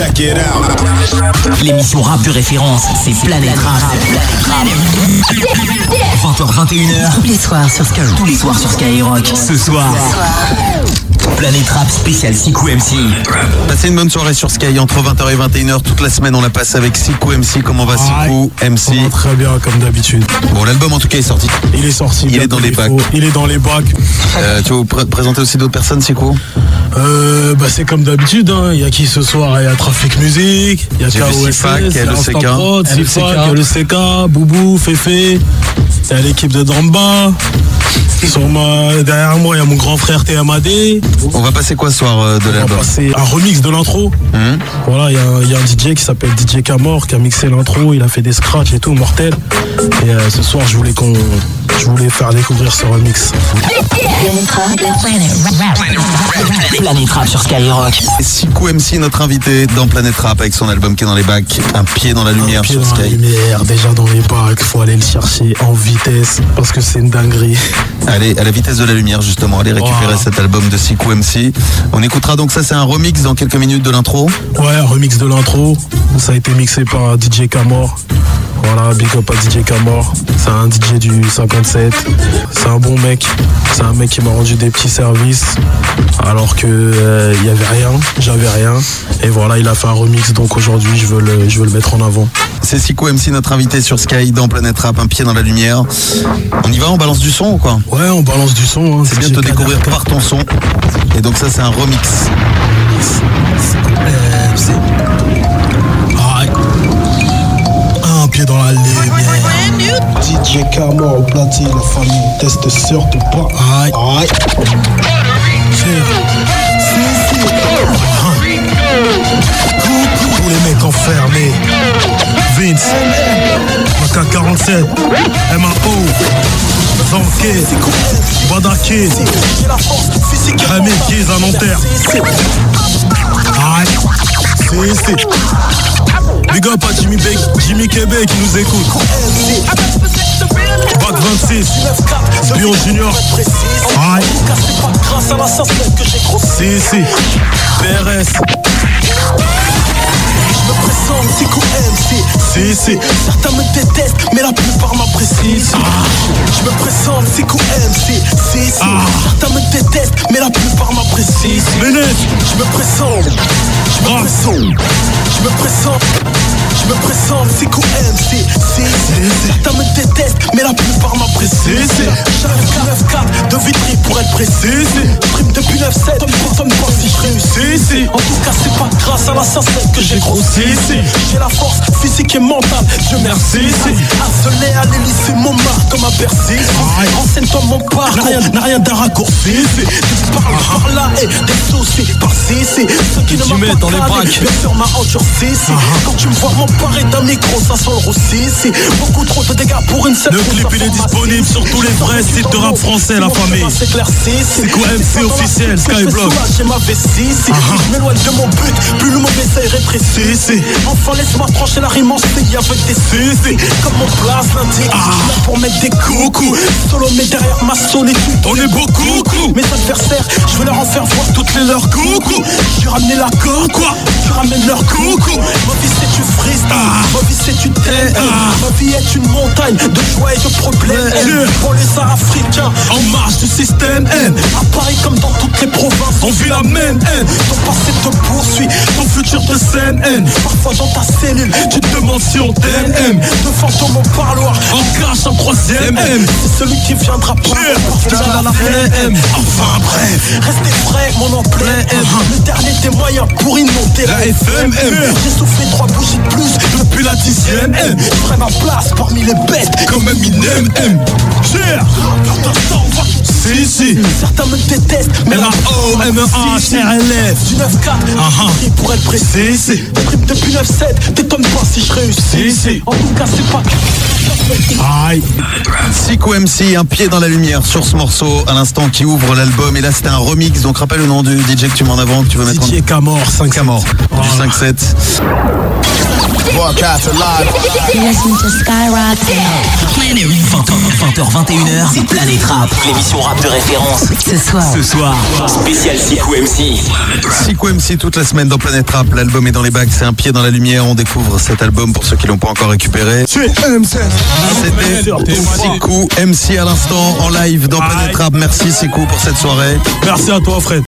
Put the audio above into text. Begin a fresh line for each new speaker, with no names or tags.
Check it out.
L'émission rap de référence, c'est Planète Rap. 20h21h. Tous les soirs sur Skyrock. Tous les soirs sur Skyrock. Ce soir. Planète Rap spécial Sikou MC.
Passez une bonne soirée sur Sky entre 20h et 21h. Toute la semaine, on la passe avec Sikou MC. Comment va Sikou
Ça
MC
va très bien comme d'habitude.
Bon, l'album en tout cas est sorti.
Il est sorti.
Il est dans les bacs.
Il est dans les bacs.
Euh, tu veux vous pr- présenter aussi d'autres personnes, Sikou
Euh, bah c'est comme d'habitude. hein. Il y a qui ce soir? Il y a Trafic Music. Il y a KOSS.
Il y a le CK.
Il y a le
Sifac,
CK.
il y a le CK, Boubou, Féfé. Il y a l'équipe de Dramba. Sur ma- derrière moi, il y a mon grand frère TMAD.
On va passer quoi ce soir euh, de
On va passer un remix de l'intro.
Hum
Voilà, il y, a un- il y a un DJ qui s'appelle DJ Camor qui a mixé l'intro, il a fait des scratchs et tout, mortel. Et euh, ce soir, je voulais qu'on, je voulais faire découvrir ce remix.
Planète Rap sur Skyrock.
Sikou MC, notre invité dans Planète Rap avec son album qui est dans les bacs. Un pied dans la lumière
Un pied
sur
dans la
Sky.
lumière, déjà dans les bacs, faut aller le chercher en vitesse parce que c'est une dinguerie.
Allez, à la vitesse de la lumière, justement. Allez récupérer cet album de Sikou MC. On écoutera donc ça, c'est un remix dans quelques minutes de l'intro.
Ouais, un remix de l'intro, ça a été mixé par DJ Camor. Voilà, big up à DJ Camor. C'est un DJ du 57. C'est un bon mec. C'est un mec qui m'a rendu des petits services alors que euh, il y avait rien, j'avais rien. Et voilà, il a fait un remix donc aujourd'hui je veux le, je veux le mettre en avant.
C'est Sikou MC, notre invité sur Sky dans Planète Rap, un pied dans la lumière. On y va, on balance du son ou quoi?
Ouais, on balance du son. Hein,
C'est bien de te découvrir par ton son. Et donc ça, c'est un remix.
Lumière. DJ Camor au platine, la famille teste surtout pas. Aïe. Aïe. Coucou les mecs enfermés. Vince. Maka 47. MAO. Zanké. Badake. Hamid Giz à Nanterre. Aïe. C'est. Big up à Jimmy, Beck, Jimmy Québec qui nous écoute. Bac 26. Bio Junior. Aïe. C'est, c'est. PRS. C'est, c'est.
Certains me détestent, mais la plupart m'apprécient. Je me présente, c'est cool MC. Si, si.
Ah.
Certains me détestent, mais la plupart m'apprécient. Je me présente, je me
Ah.
présente, je me présente, je me présente, c'est cool MC. Certains me détestent, mais la plupart m'apprécient. J'arrive 9-4 de Vitry pour être précis. Prime depuis 9-7, personne ne pense si je réussis.
Si, si.
En tout cas, c'est pas grâce à la sincère que j'ai grossi.
Si, si.
J'ai la force physique et mentale, Dieu merci. Mon parcours, n'a rien d'un raccourci. Tu parles par là et des soucis par-ci. c'est Ceux qui ne m'ont
mets
pas
dans les braques.
Bien sûr, m'a c'est Quand tu me vois m'emparer d'un micro, ça sent le roussi. C'est beaucoup trop de dégâts pour une seule
Le clip, il est disponible sur tous les vrais sites de rap français, la famille.
C'est
quoi, MC officiel, Skyblock
J'ai ma vessie, si je m'éloigne de mon but, plus le mauvais est rétréci.
si.
Enfin, laisse-moi trancher la rime en avec des Comme mon place l'indique, suis là pour mettre des coucous. Solo, mais derrière ma solitude,
On est beaucoup, coucou.
mes adversaires, je vais leur en faire voir toutes les leurs. Coucou. J'ai ramené la corde,
Quoi?
Tu ramènes leur coucou. Ma vie c'est du freestyle, ma vie c'est du thème. Ma vie est une montagne de joie et de problèmes. Pour les Africains,
En système M.
à Paris comme dans toutes les provinces.
On vit la même haine.
Ton passé te poursuit,
Ton futur de scène haine.
parfois dans ta cellule.
Tu te demandes si on t'aime M.
De fantômes au parloir.
En cache un troisième M.
C'est celui qui viendra pas.
Yeah.
Qu'il a la flemme.
Enfin bref.
Restez frais, mon emploi. Le dernier des moyens pour inonder
La FMM.
J'ai soufflé trois bougies de plus.
Depuis la dixième M.
Je ferai ma place parmi les bêtes.
Comme Eminem M. Cher. Si, si.
Certains me détestent, mais la
M-A-O-M-A-R-L-F.
du 9-4,
Ah,
pris pour être précis.
Si, si.
Prime depuis 9-7, t'étonnes pas si je réussis.
Si, si.
En tout cas, c'est pas.
Aïe.
Sikou MC, un pied dans la lumière sur ce morceau à l'instant qui ouvre l'album. Et là, c'était un remix. Donc, rappelle le nom du DJ que tu mets en avant, que tu veux mettre en
DJ Camor, 5
Camor, du 5-7.
Broadcast live.
Listen to Skyrock.
20h, 21h, c'est Planète Rap, l'émission rap de référence.
Ce soir.
Ce soir, spécial Sikou MC.
Sikou MC toute la semaine dans Planète Rap. L'album est dans les bacs, c'est un pied dans la lumière. On découvre cet album pour ceux qui l'ont pas encore récupéré. C'était Sikou MC à l'instant en live dans Planète Rap. Merci Sikou pour cette soirée.
Merci à toi, Fred.